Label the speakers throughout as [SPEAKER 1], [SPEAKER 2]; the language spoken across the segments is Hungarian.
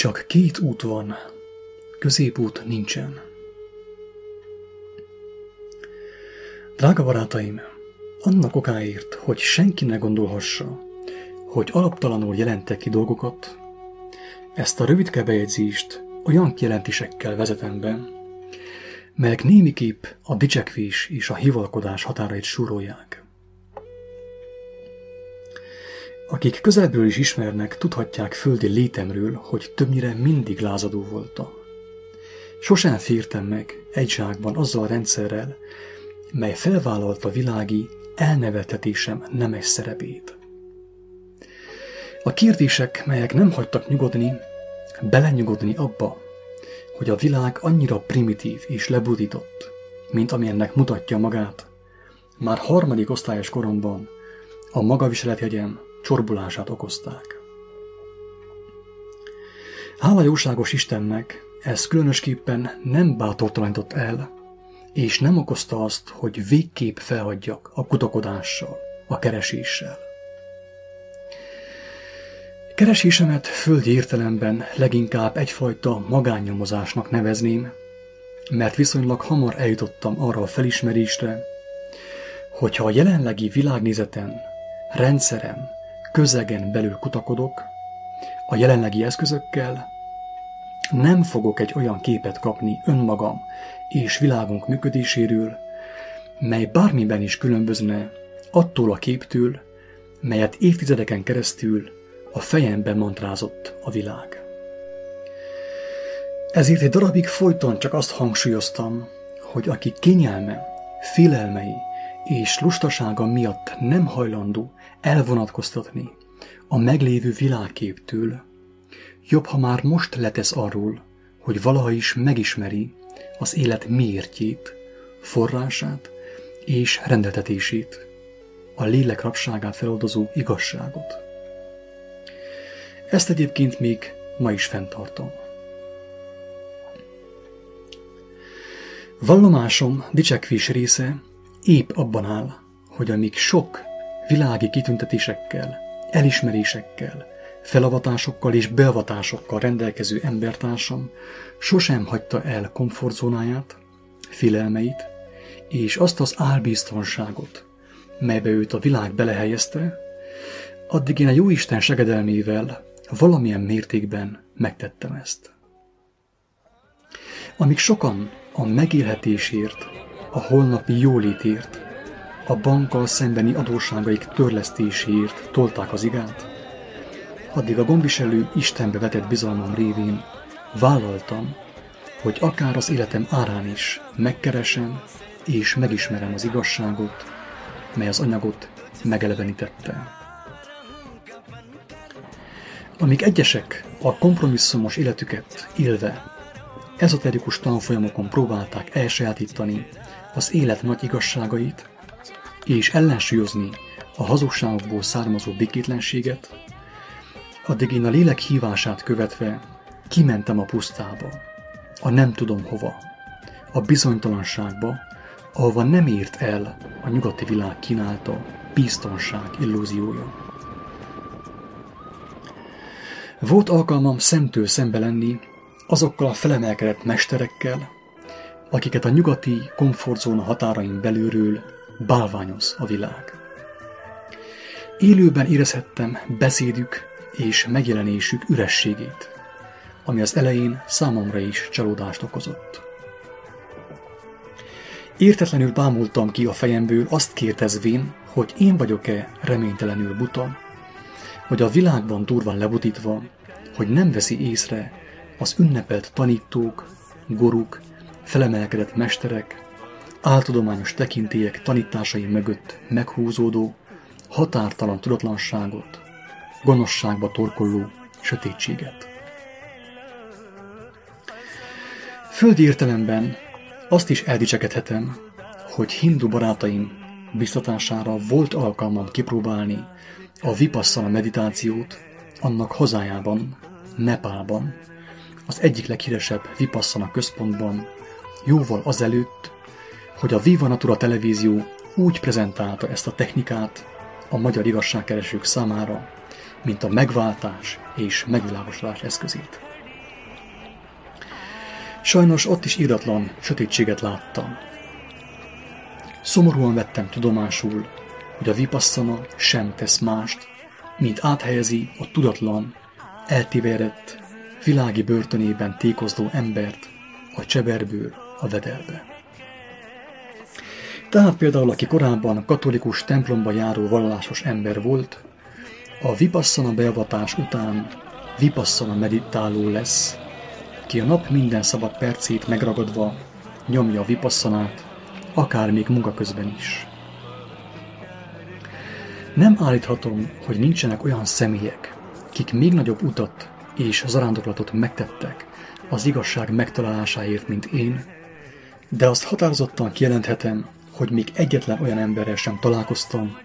[SPEAKER 1] Csak két út van, középút nincsen. Drága barátaim, annak okáért, hogy senki ne gondolhassa, hogy alaptalanul jelentek ki dolgokat, ezt a rövidke bejegyzést olyan kijelentésekkel vezetem be, melyek némiképp a dicsekvés és a hivalkodás határait súrolják. Akik közelből is ismernek, tudhatják földi létemről, hogy többnyire mindig lázadó voltam. Sosem fértem meg egy zsákban azzal a rendszerrel, mely felvállalta világi elneveltetésem nemes szerepét. A kérdések, melyek nem hagytak nyugodni, belenyugodni abba, hogy a világ annyira primitív és lebudított, mint amilyennek mutatja magát, már harmadik osztályos koromban a magaviseletjegyem csorbulását okozták. Hála jóságos Istennek, ez különösképpen nem bátortalanított el, és nem okozta azt, hogy végképp felhagyjak a kutakodással, a kereséssel. Keresésemet földi értelemben leginkább egyfajta magánnyomozásnak nevezném, mert viszonylag hamar eljutottam arra a felismerésre, hogyha a jelenlegi világnézeten, rendszerem, közegen belül kutakodok, a jelenlegi eszközökkel, nem fogok egy olyan képet kapni önmagam és világunk működéséről, mely bármiben is különbözne attól a képtől, melyet évtizedeken keresztül a fejemben mantrázott a világ. Ezért egy darabig folyton csak azt hangsúlyoztam, hogy aki kényelme, félelmei és lustasága miatt nem hajlandó elvonatkoztatni a meglévő világképtől, jobb, ha már most letesz arról, hogy valaha is megismeri az élet miértjét, forrását és rendeltetését, a lélek rabságát feloldozó igazságot. Ezt egyébként még ma is fenntartom. Vallomásom dicsekvés része épp abban áll, hogy amíg sok világi kitüntetésekkel, elismerésekkel, felavatásokkal és beavatásokkal rendelkező embertársam sosem hagyta el komfortzónáját, félelmeit, és azt az álbiztonságot, melybe őt a világ belehelyezte, addig én a Jóisten segedelmével valamilyen mértékben megtettem ezt. Amíg sokan a megélhetésért, a holnapi jólétért, a bankkal szembeni adósságaik törlesztéséért tolták az igát, addig a gondviselő Istenbe vetett bizalmam révén vállaltam, hogy akár az életem árán is megkeresem és megismerem az igazságot, mely az anyagot megelevenítette. Amíg egyesek a kompromisszumos életüket élve ezoterikus tanfolyamokon próbálták elsajátítani az élet nagy igazságait, és ellensúlyozni a hazugságokból származó békétlenséget, addig én a lélek hívását követve kimentem a pusztába, a nem tudom hova, a bizonytalanságba, ahova nem ért el a nyugati világ kínálta biztonság illúziója. Volt alkalmam szemtől szembe lenni azokkal a felemelkedett mesterekkel, akiket a nyugati komfortzóna határain belülről bálványoz a világ. Élőben érezhettem beszédük és megjelenésük ürességét, ami az elején számomra is csalódást okozott. Értetlenül bámultam ki a fejemből azt kérdezvén, hogy én vagyok-e reménytelenül buta, hogy a világban durván lebutítva, hogy nem veszi észre az ünnepelt tanítók, guruk, felemelkedett mesterek, áltudományos tekintélyek tanításai mögött meghúzódó, határtalan tudatlanságot, gonoszságba torkolló sötétséget. Földi értelemben azt is eldicsekedhetem, hogy hindu barátaim biztatására volt alkalmam kipróbálni a vipasszana meditációt annak hazájában, Nepálban, az egyik leghíresebb vipasszana központban, jóval azelőtt, hogy a Viva Natura televízió úgy prezentálta ezt a technikát a magyar igazságkeresők számára, mint a megváltás és megvilágosulás eszközét. Sajnos ott is iratlan sötétséget láttam. Szomorúan vettem tudomásul, hogy a vipasszana sem tesz mást, mint áthelyezi a tudatlan, eltiveredett, világi börtönében tékozló embert a cseberből a vedelbe. Tehát például, aki korábban katolikus templomba járó vallásos ember volt, a vipasszana beavatás után vipasszana meditáló lesz, ki a nap minden szabad percét megragadva nyomja a vipasszanát, akár még munka közben is. Nem állíthatom, hogy nincsenek olyan személyek, kik még nagyobb utat és zarándoklatot megtettek az igazság megtalálásáért, mint én, de azt határozottan kijelenthetem, hogy még egyetlen olyan emberrel sem találkoztam,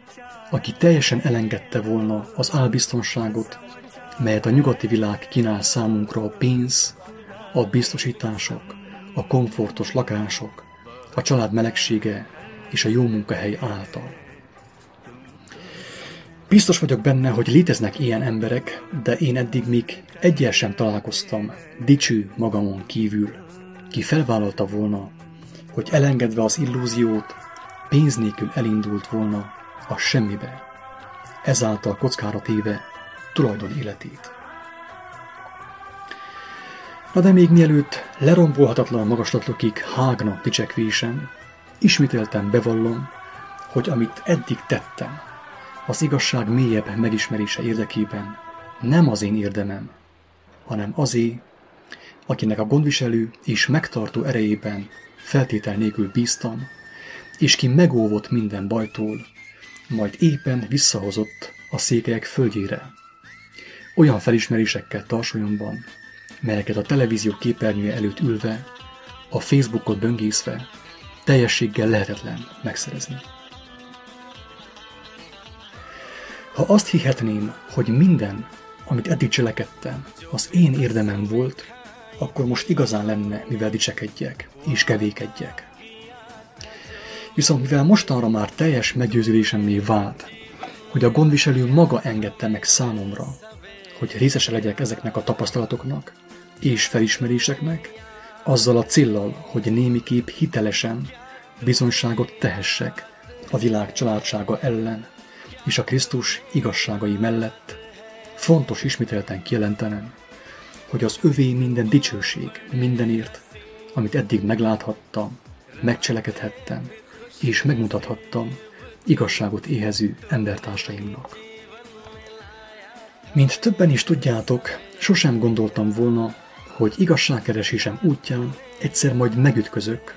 [SPEAKER 1] aki teljesen elengedte volna az álbiztonságot, melyet a nyugati világ kínál számunkra a pénz, a biztosítások, a komfortos lakások, a család melegsége és a jó munkahely által. Biztos vagyok benne, hogy léteznek ilyen emberek, de én eddig még egyel sem találkoztam dicső magamon kívül, ki felvállalta volna, hogy elengedve az illúziót, pénz nélkül elindult volna a semmibe, ezáltal kockára téve tulajdon életét. Na de még mielőtt lerombolhatatlan magaslatlokig hágna dicsekvésem, ismételten bevallom, hogy amit eddig tettem, az igazság mélyebb megismerése érdekében nem az én érdemem, hanem azé, akinek a gondviselő és megtartó erejében feltétel nélkül bíztam, és ki megóvott minden bajtól, majd éppen visszahozott a székelyek földjére. Olyan felismerésekkel tarsolyomban, melyeket a televízió képernyője előtt ülve, a Facebookot böngészve, teljességgel lehetetlen megszerezni. Ha azt hihetném, hogy minden, amit eddig cselekedtem, az én érdemem volt, akkor most igazán lenne, mivel dicsekedjek és kevékedjek. Viszont mivel mostanra már teljes meggyőződésemmé vált, hogy a gondviselő maga engedte meg számomra, hogy részese legyek ezeknek a tapasztalatoknak és felismeréseknek, azzal a cillal, hogy némiképp hitelesen bizonyságot tehessek a világ családsága ellen és a Krisztus igazságai mellett, fontos ismételten kijelentenem, hogy az övé minden dicsőség, mindenért, amit eddig megláthattam, megcselekedhettem, és megmutathattam igazságot éhező embertársaimnak. Mint többen is tudjátok, sosem gondoltam volna, hogy igazságkeresésem útján egyszer majd megütközök,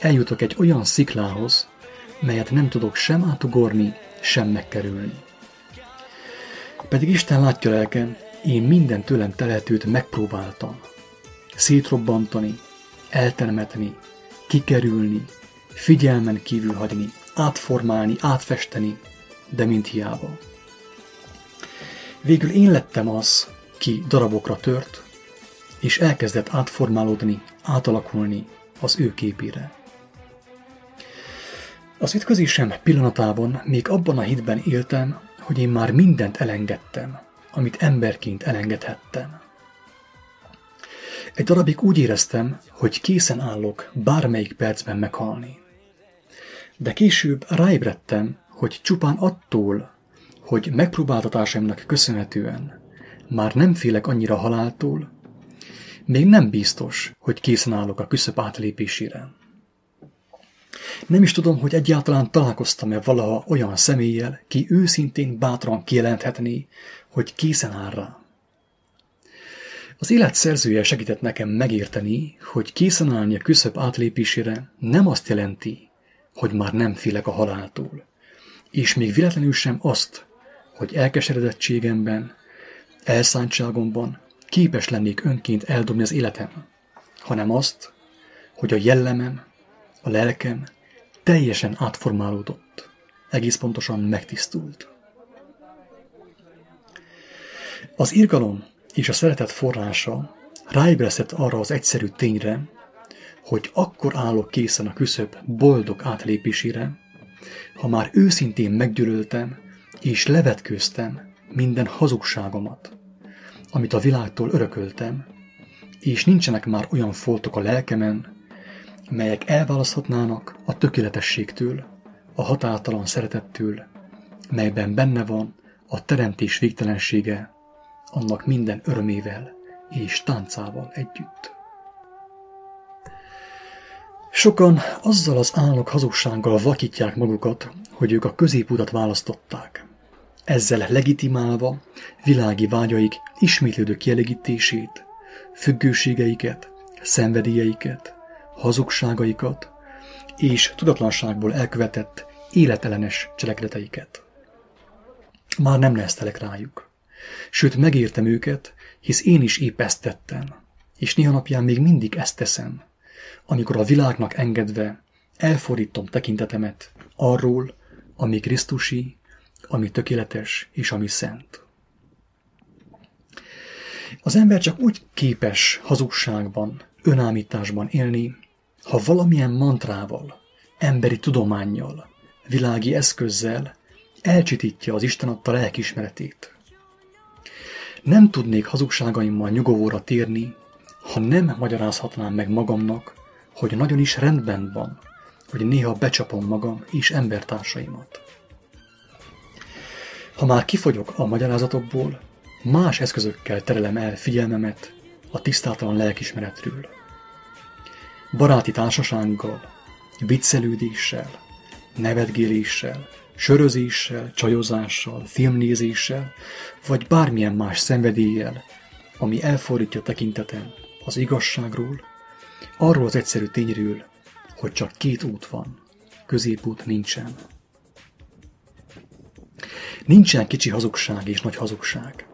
[SPEAKER 1] eljutok egy olyan sziklához, melyet nem tudok sem átugorni, sem megkerülni. Pedig Isten látja lelkem, én minden tőlem telhetőt megpróbáltam. Szétrobbantani, eltermetni, kikerülni, figyelmen kívül hagyni, átformálni, átfesteni, de mind hiába. Végül én lettem az, ki darabokra tört, és elkezdett átformálódni, átalakulni az ő képére. Az ütközésem pillanatában még abban a hitben éltem, hogy én már mindent elengedtem, amit emberként elengedhettem. Egy darabig úgy éreztem, hogy készen állok bármelyik percben meghalni. De később ráébredtem, hogy csupán attól, hogy megpróbáltatásaimnak köszönhetően már nem félek annyira haláltól, még nem biztos, hogy készen állok a küszöb átlépésére. Nem is tudom, hogy egyáltalán találkoztam-e valaha olyan személlyel, ki őszintén bátran kijelenthetné, hogy készen áll rá. Az élet szerzője segített nekem megérteni, hogy készen állni a küszöb átlépésére nem azt jelenti, hogy már nem félek a haláltól, és még véletlenül sem azt, hogy elkeseredettségemben, elszántságomban képes lennék önként eldobni az életem, hanem azt, hogy a jellemem, a lelkem teljesen átformálódott, egész pontosan megtisztult. Az irgalom és a szeretet forrása ráébresztett arra az egyszerű tényre, hogy akkor állok készen a küszöb boldog átlépésére, ha már őszintén meggyűlöltem és levetkőztem minden hazugságomat, amit a világtól örököltem, és nincsenek már olyan foltok a lelkemen, melyek elválaszthatnának a tökéletességtől, a határtalan szeretettől, melyben benne van a teremtés végtelensége, annak minden örömével és táncával együtt. Sokan azzal az álnok hazugsággal vakítják magukat, hogy ők a középutat választották. Ezzel legitimálva világi vágyaik ismétlődő kielégítését, függőségeiket, szenvedélyeiket, hazugságaikat és tudatlanságból elkövetett életellenes cselekedeteiket. Már nem neheztelek rájuk. Sőt, megértem őket, hisz én is épp és néha napján még mindig ezt teszem, amikor a világnak engedve elfordítom tekintetemet arról, ami Krisztusi, ami tökéletes és ami szent. Az ember csak úgy képes hazugságban, önállításban élni, ha valamilyen mantrával, emberi tudományjal, világi eszközzel elcsitítja az Isten adta lelkismeretét. Nem tudnék hazugságaimmal nyugovóra térni, ha nem magyarázhatnám meg magamnak, hogy nagyon is rendben van, hogy néha becsapom magam és embertársaimat. Ha már kifogyok a magyarázatokból, más eszközökkel terelem el figyelmemet a tisztátalan lelkismeretről. Baráti társasággal, viccelődéssel, nevetgéléssel, sörözéssel, csajozással, filmnézéssel, vagy bármilyen más szenvedéllyel, ami elfordítja tekintetem az igazságról, arról az egyszerű tényről, hogy csak két út van, középút nincsen. Nincsen kicsi hazugság és nagy hazugság,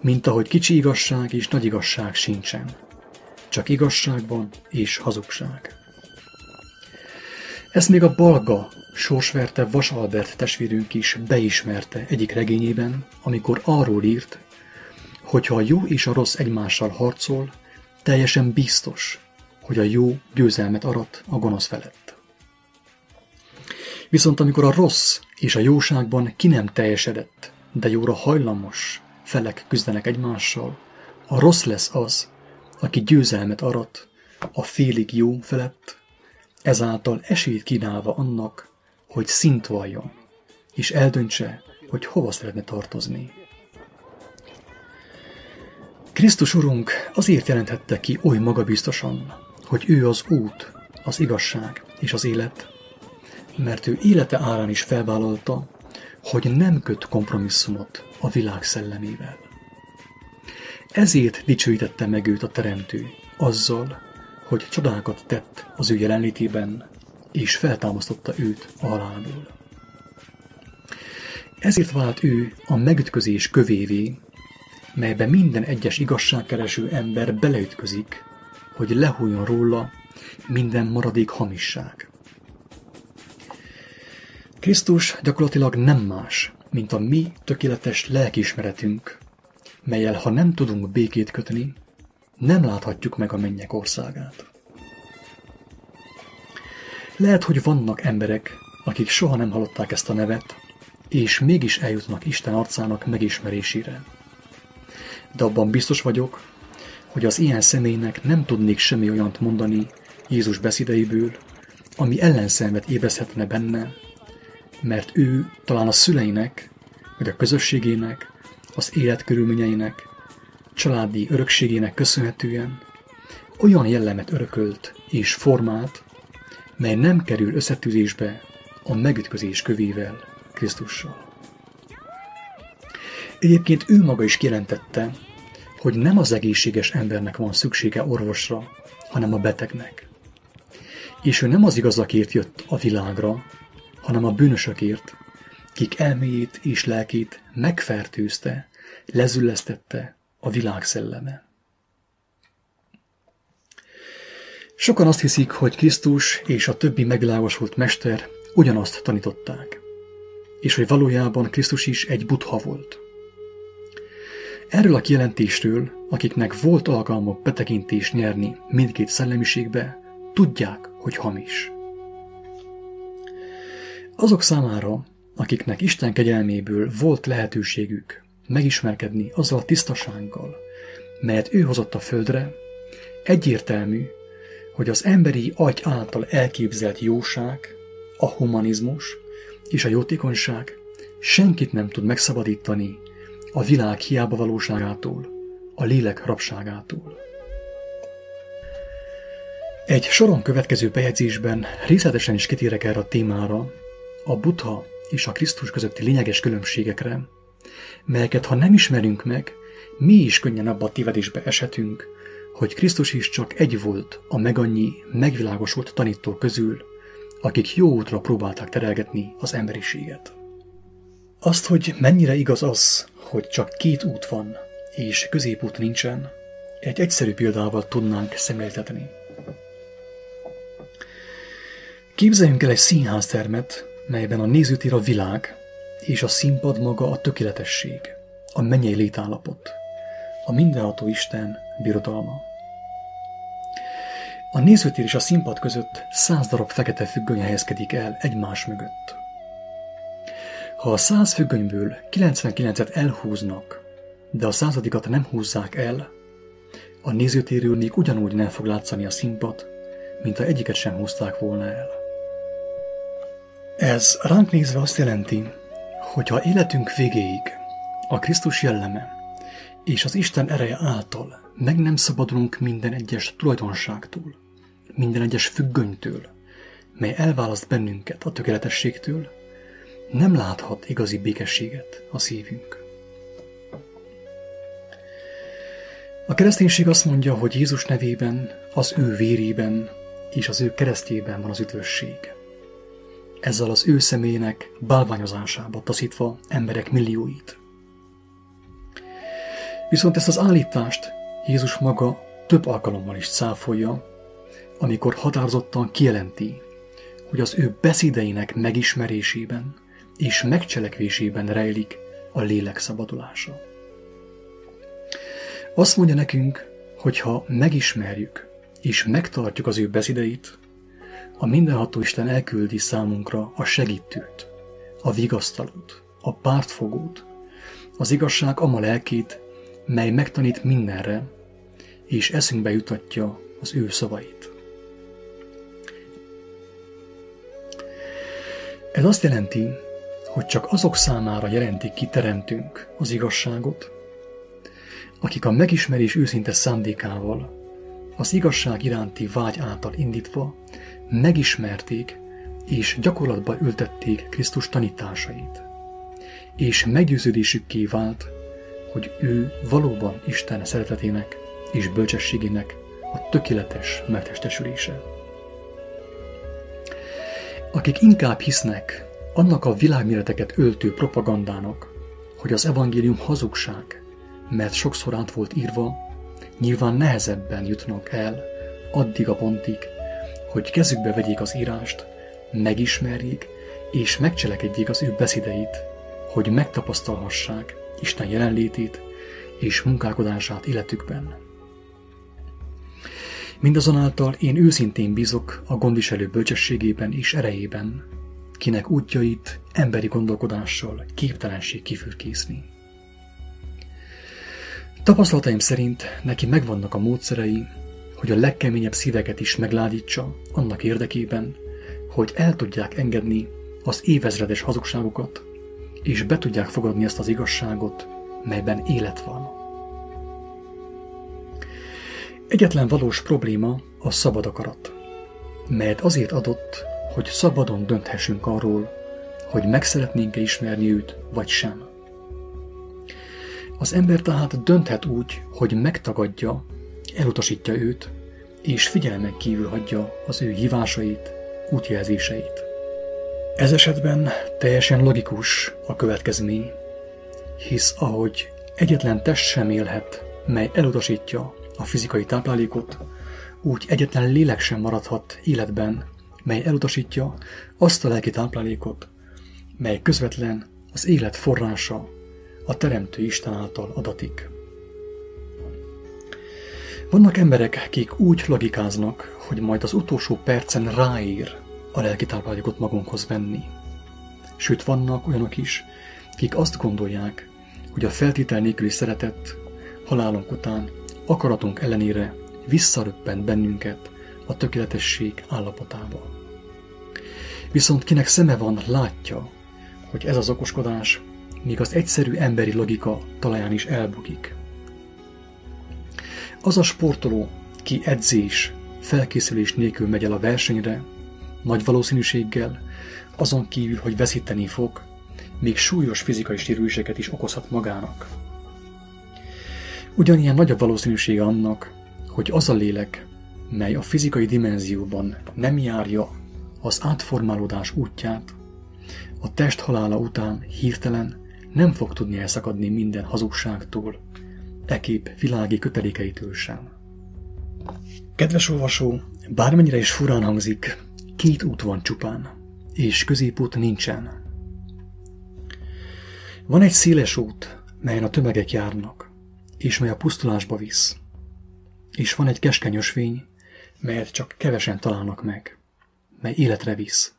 [SPEAKER 1] mint ahogy kicsi igazság és nagy igazság sincsen. Csak igazság van és hazugság. Ezt még a balga, sorsverte Vas Albert testvérünk is beismerte egyik regényében, amikor arról írt, hogy ha a jó és a rossz egymással harcol, teljesen biztos, hogy a jó győzelmet arat a gonosz felett. Viszont amikor a rossz és a jóságban ki nem teljesedett, de jóra hajlamos felek küzdenek egymással, a rossz lesz az, aki győzelmet arat a félig jó felett, ezáltal esélyt kínálva annak, hogy szint valljon, és eldöntse, hogy hova szeretne tartozni. Krisztus Urunk azért jelenthette ki oly magabiztosan, hogy ő az út, az igazság és az élet, mert ő élete árán is felvállalta, hogy nem köt kompromisszumot a világ szellemével. Ezért dicsőítette meg őt a Teremtő, azzal, hogy csodákat tett az ő jelenlétében, és feltámasztotta őt a halálból. Ezért vált ő a megütközés kövévé, melybe minden egyes igazságkereső ember beleütközik, hogy lehújjon róla minden maradék hamisság. Krisztus gyakorlatilag nem más, mint a mi tökéletes lelkiismeretünk, melyel ha nem tudunk békét kötni, nem láthatjuk meg a mennyek országát. Lehet, hogy vannak emberek, akik soha nem hallották ezt a nevet, és mégis eljutnak Isten arcának megismerésére. De abban biztos vagyok, hogy az ilyen személynek nem tudnék semmi olyant mondani Jézus beszédeiből, ami ellenszenvet ébreszhetne benne, mert ő talán a szüleinek, vagy a közösségének, az életkörülményeinek, családi örökségének köszönhetően olyan jellemet örökölt és formált, mely nem kerül összetűzésbe a megütközés kövével, Krisztussal. Egyébként ő maga is kijelentette, hogy nem az egészséges embernek van szüksége orvosra, hanem a betegnek. És ő nem az igazakért jött a világra, hanem a bűnösökért, kik elméjét és lelkét megfertőzte, lezüllesztette a világ szelleme. Sokan azt hiszik, hogy Krisztus és a többi megvilágosult mester ugyanazt tanították, és hogy valójában Krisztus is egy butha volt. Erről a kijelentésről, akiknek volt alkalmuk betekintést nyerni mindkét szellemiségbe, tudják, hogy hamis. Azok számára, akiknek Isten kegyelméből volt lehetőségük megismerkedni azzal a tisztasággal, melyet ő hozott a földre, Egyértelmű, hogy az emberi agy által elképzelt jóság, a humanizmus és a jótékonyság senkit nem tud megszabadítani a világ hiába valóságától, a lélek rabságától. Egy soron következő bejegyzésben részletesen is kitérek erre a témára, a Buddha és a Krisztus közötti lényeges különbségekre, melyeket ha nem ismerünk meg, mi is könnyen abba a tévedésbe eshetünk, hogy Krisztus is csak egy volt a megannyi, megvilágosult tanító közül, akik jó útra próbálták terelgetni az emberiséget. Azt, hogy mennyire igaz az, hogy csak két út van, és középút nincsen, egy egyszerű példával tudnánk szemléltetni. Képzeljünk el egy színháztermet, melyben a nézőtér a világ, és a színpad maga a tökéletesség, a mennyei létállapot, a mindenható Isten birodalma. A nézőtér és a színpad között száz darab fekete függöny helyezkedik el egymás mögött. Ha a száz függönyből 99-et elhúznak, de a századikat nem húzzák el, a nézőtérről még ugyanúgy nem fog látszani a színpad, mint ha egyiket sem húzták volna el. Ez ránk nézve azt jelenti, hogy ha életünk végéig a Krisztus jelleme és az Isten ereje által meg nem szabadulunk minden egyes tulajdonságtól, minden egyes függönytől, mely elválaszt bennünket a tökéletességtől, nem láthat igazi békességet a szívünk. A kereszténység azt mondja, hogy Jézus nevében, az ő vérében és az ő keresztjében van az üdvösség. Ezzel az ő személynek bálványozásába taszítva emberek millióit. Viszont ezt az állítást Jézus maga több alkalommal is cáfolja, amikor határozottan kijelenti, hogy az ő beszédeinek megismerésében és megcselekvésében rejlik a lélek szabadulása. Azt mondja nekünk, hogy ha megismerjük és megtartjuk az ő beszédeit, a mindenható Isten elküldi számunkra a segítőt, a vigasztalót, a pártfogót, az igazság ama lelkét, mely megtanít mindenre, és eszünkbe jutatja az ő szavait. Ez azt jelenti, hogy csak azok számára jelentik ki teremtünk az igazságot, akik a megismerés őszinte szándékával, az igazság iránti vágy által indítva megismerték és gyakorlatba ültették Krisztus tanításait, és meggyőződésükké vált, hogy ő valóban Isten szeretetének és bölcsességének a tökéletes megtestesülése. Akik inkább hisznek annak a világméreteket öltő propagandának, hogy az evangélium hazugság, mert sokszor át volt írva, nyilván nehezebben jutnak el addig a pontig, hogy kezükbe vegyék az írást, megismerjék és megcselekedjék az ő beszédeit, hogy megtapasztalhassák Isten jelenlétét és munkálkodását életükben. Mindazonáltal én őszintén bízok a gondviselő bölcsességében és erejében, kinek útjait emberi gondolkodással képtelenség kifürkészni. Tapasztalataim szerint neki megvannak a módszerei, hogy a legkeményebb szíveket is megládítsa annak érdekében, hogy el tudják engedni az évezredes hazugságokat, és be tudják fogadni ezt az igazságot, melyben élet van. Egyetlen valós probléma a szabad akarat, melyet azért adott, hogy szabadon dönthessünk arról, hogy meg szeretnénk-e ismerni őt, vagy sem. Az ember tehát dönthet úgy, hogy megtagadja, elutasítja őt, és figyelmen kívül hagyja az ő hívásait, útjelzéseit. Ez esetben teljesen logikus a következmény, hisz ahogy egyetlen test sem élhet, mely elutasítja a fizikai táplálékot, úgy egyetlen lélek sem maradhat életben, mely elutasítja azt a lelki táplálékot, mely közvetlen az élet forrása, a Teremtő Isten által adatik. Vannak emberek, akik úgy logikáznak, hogy majd az utolsó percen ráír a lelki táplálékot magunkhoz venni. Sőt, vannak olyanok is, akik azt gondolják, hogy a feltétel nélküli szeretet halálunk után akaratunk ellenére visszaröppent bennünket a tökéletesség állapotába. Viszont kinek szeme van, látja, hogy ez az okoskodás míg az egyszerű emberi logika talaján is elbukik. Az a sportoló, ki edzés, felkészülés nélkül megy el a versenyre, nagy valószínűséggel, azon kívül, hogy veszíteni fog, még súlyos fizikai sérüléseket is okozhat magának. Ugyanilyen nagy a valószínűsége annak, hogy az a lélek, mely a fizikai dimenzióban nem járja az átformálódás útját, a test halála után hirtelen nem fog tudni elszakadni minden hazugságtól, ekép világi kötelékeitől sem. Kedves olvasó, bármennyire is furán hangzik, két út van csupán, és középút nincsen. Van egy széles út, melyen a tömegek járnak, és mely a pusztulásba visz. És van egy keskeny ösvény, melyet csak kevesen találnak meg, mely életre visz.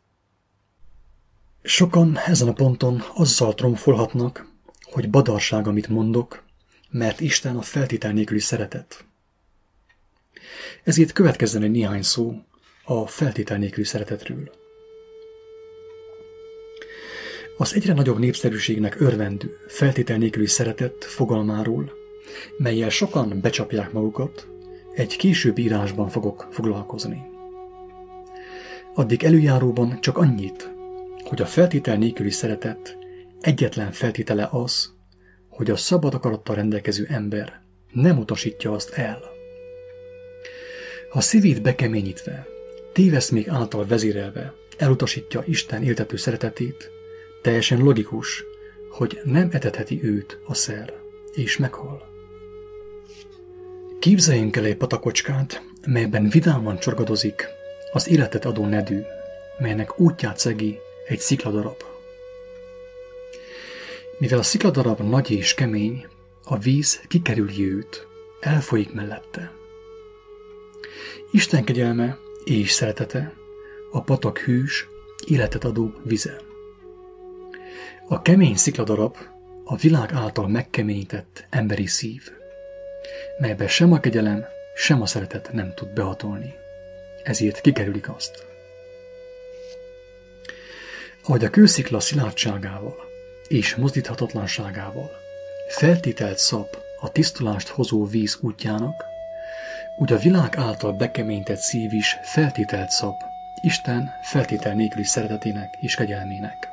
[SPEAKER 1] Sokan ezen a ponton azzal tromfolhatnak, hogy badarság, amit mondok, mert Isten a feltétel nélküli szeretet. Ezért következzen egy néhány szó a feltétel nélküli szeretetről. Az egyre nagyobb népszerűségnek örvendő feltétel nélküli szeretet fogalmáról, melyel sokan becsapják magukat, egy később írásban fogok foglalkozni. Addig előjáróban csak annyit, hogy a feltétel nélküli szeretet egyetlen feltétele az, hogy a szabad akarattal rendelkező ember nem utasítja azt el. Ha szívét bekeményítve, tévesz még által vezérelve elutasítja Isten éltető szeretetét, teljesen logikus, hogy nem etetheti őt a szer, és meghal. Képzeljünk el egy patakocskát, melyben vidáman csorgadozik az életet adó nedű, melynek útját szegi egy szikladarab. Mivel a szikladarab nagy és kemény, a víz kikerüli őt, elfolyik mellette. Isten kegyelme és szeretete, a patak hűs, életet adó vize. A kemény szikladarab a világ által megkeményített emberi szív, melybe sem a kegyelem, sem a szeretet nem tud behatolni. Ezért kikerülik azt ahogy a kőszikla szilárdságával és mozdíthatatlanságával feltételt szab a tisztulást hozó víz útjának, úgy a világ által bekeményített szív is feltételt szab Isten feltétel nélküli szeretetének és kegyelmének.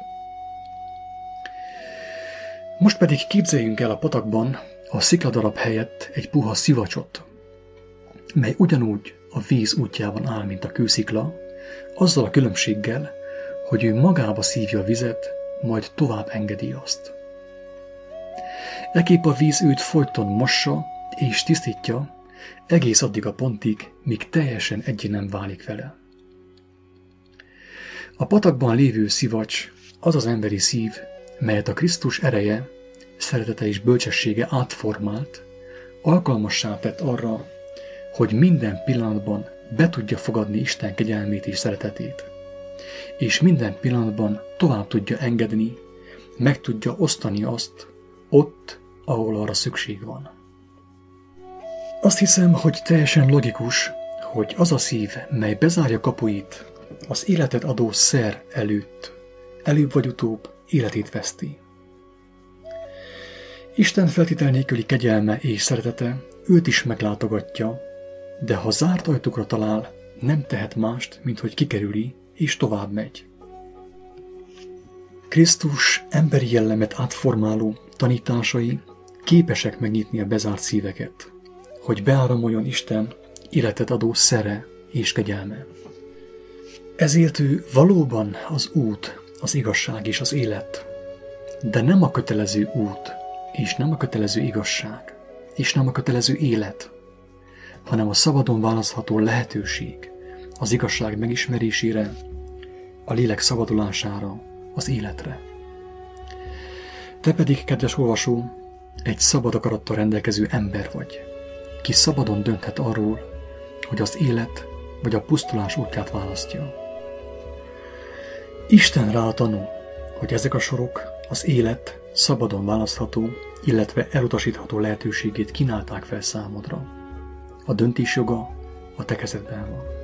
[SPEAKER 1] Most pedig képzeljünk el a patakban a szikladarab helyett egy puha szivacsot, mely ugyanúgy a víz útjában áll, mint a kőszikla, azzal a különbséggel, hogy ő magába szívja a vizet, majd tovább engedi azt. Ekép a víz őt folyton mossa és tisztítja, egész addig a pontig, míg teljesen egyé nem válik vele. A patakban lévő szivacs az az emberi szív, melyet a Krisztus ereje, szeretete és bölcsessége átformált, alkalmassá tett arra, hogy minden pillanatban be tudja fogadni Isten kegyelmét és szeretetét és minden pillanatban tovább tudja engedni, meg tudja osztani azt ott, ahol arra szükség van. Azt hiszem, hogy teljesen logikus, hogy az a szív, mely bezárja kapuit az életet adó szer előtt, előbb vagy utóbb életét veszti. Isten feltétel nélküli kegyelme és szeretete őt is meglátogatja, de ha zárt ajtókra talál, nem tehet mást, mint hogy kikerüli és tovább megy. Krisztus emberi jellemet átformáló tanításai képesek megnyitni a bezárt szíveket, hogy beáramoljon Isten életet adó szere és kegyelme. Ezért ő valóban az út, az igazság és az élet, de nem a kötelező út, és nem a kötelező igazság, és nem a kötelező élet, hanem a szabadon választható lehetőség az igazság megismerésére, a lélek szabadulására, az életre. Te pedig, kedves olvasó, egy szabad akarattal rendelkező ember vagy, ki szabadon dönthet arról, hogy az élet vagy a pusztulás útját választja. Isten rá tanú, hogy ezek a sorok az élet szabadon választható, illetve elutasítható lehetőségét kínálták fel számodra. A döntés joga a te kezedben van.